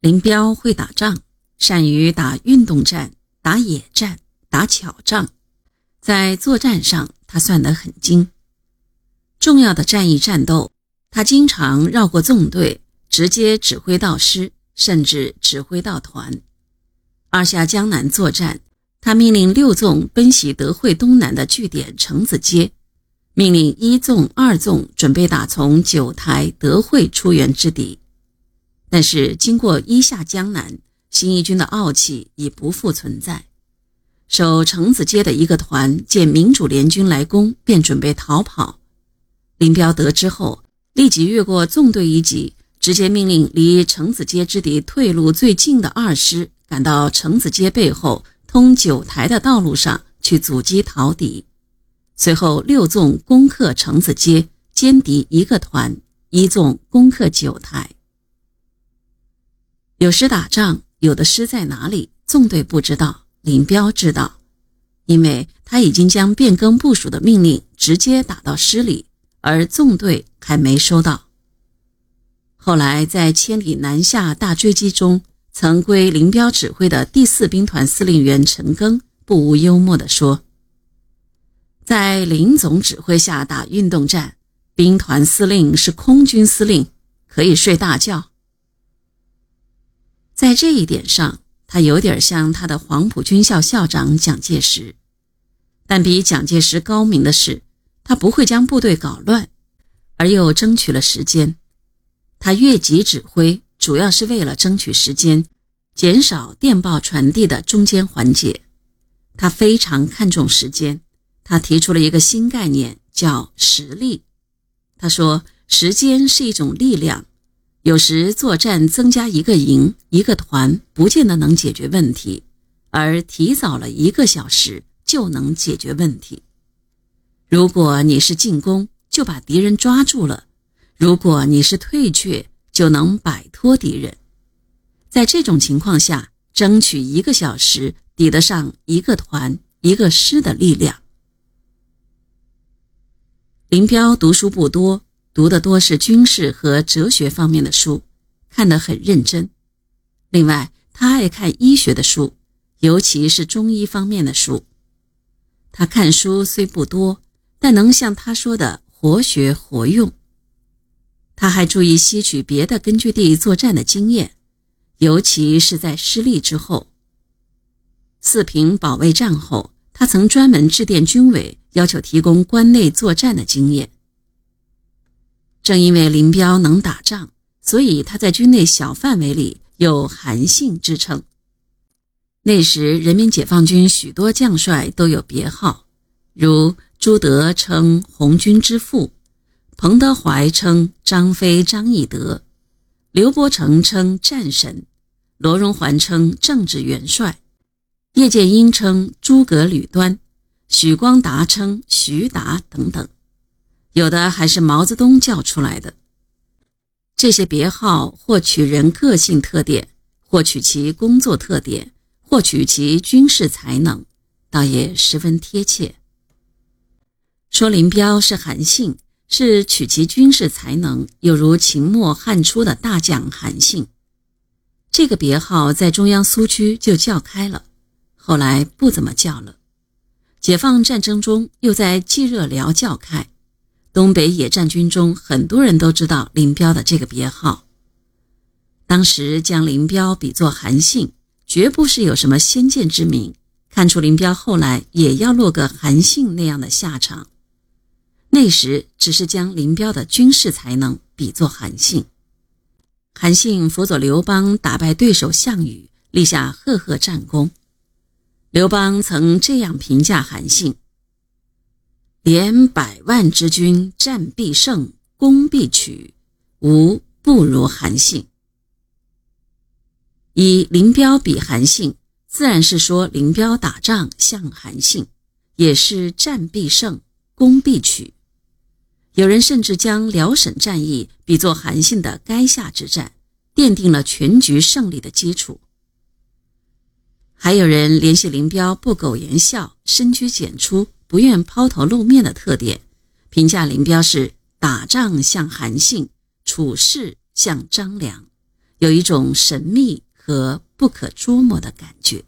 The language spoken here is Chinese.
林彪会打仗，善于打运动战、打野战、打巧仗，在作战上他算得很精。重要的战役战斗，他经常绕过纵队，直接指挥到师，甚至指挥到团。二下江南作战，他命令六纵奔袭德惠东南的据点城子街，命令一纵、二纵准备打从九台、德惠出援之敌。但是，经过一下江南，新一军的傲气已不复存在。守城子街的一个团见民主联军来攻，便准备逃跑。林彪得知后，立即越过纵队一级，直接命令离城子街之敌退路最近的二师赶到城子街背后通九台的道路上去阻击逃敌。随后，六纵攻克城子街，歼敌一个团；一纵攻克九台。有时打仗，有的师在哪里，纵队不知道，林彪知道，因为他已经将变更部署的命令直接打到师里，而纵队还没收到。后来在千里南下大追击中，曾归林彪指挥的第四兵团司令员陈赓不无幽默地说：“在林总指挥下打运动战，兵团司令是空军司令，可以睡大觉。”在这一点上，他有点像他的黄埔军校校长蒋介石，但比蒋介石高明的是，他不会将部队搞乱，而又争取了时间。他越级指挥，主要是为了争取时间，减少电报传递的中间环节。他非常看重时间，他提出了一个新概念，叫实力。他说，时间是一种力量。有时作战增加一个营一个团，不见得能解决问题，而提早了一个小时就能解决问题。如果你是进攻，就把敌人抓住了；如果你是退却，就能摆脱敌人。在这种情况下，争取一个小时抵得上一个团一个师的力量。林彪读书不多。读的多是军事和哲学方面的书，看得很认真。另外，他爱看医学的书，尤其是中医方面的书。他看书虽不多，但能像他说的活学活用。他还注意吸取别的根据地作战的经验，尤其是在失利之后。四平保卫战后，他曾专门致电军委，要求提供关内作战的经验。正因为林彪能打仗，所以他在军内小范围里有“韩信”之称。那时，人民解放军许多将帅都有别号，如朱德称“红军之父”，彭德怀称“张飞、张翼德”，刘伯承称“战神”，罗荣桓称“政治元帅”，叶剑英称“诸葛履端”，许光达称“徐达”等等。有的还是毛泽东叫出来的。这些别号或取人个性特点，或取其工作特点，或取其军事才能，倒也十分贴切。说林彪是韩信，是取其军事才能，有如秦末汉初的大将韩信。这个别号在中央苏区就叫开了，后来不怎么叫了。解放战争中又在冀热辽叫开。东北野战军中，很多人都知道林彪的这个别号。当时将林彪比作韩信，绝不是有什么先见之明，看出林彪后来也要落个韩信那样的下场。那时只是将林彪的军事才能比作韩信。韩信辅佐刘邦打败对手项羽，立下赫赫战功。刘邦曾这样评价韩信。连百万之军，战必胜，攻必取，无不如韩信。以林彪比韩信，自然是说林彪打仗像韩信，也是战必胜，攻必取。有人甚至将辽沈战役比作韩信的垓下之战，奠定了全局胜利的基础。还有人联系林彪不苟言笑，深居简出。不愿抛头露面的特点，评价林彪是打仗像韩信，处事像张良，有一种神秘和不可捉摸的感觉。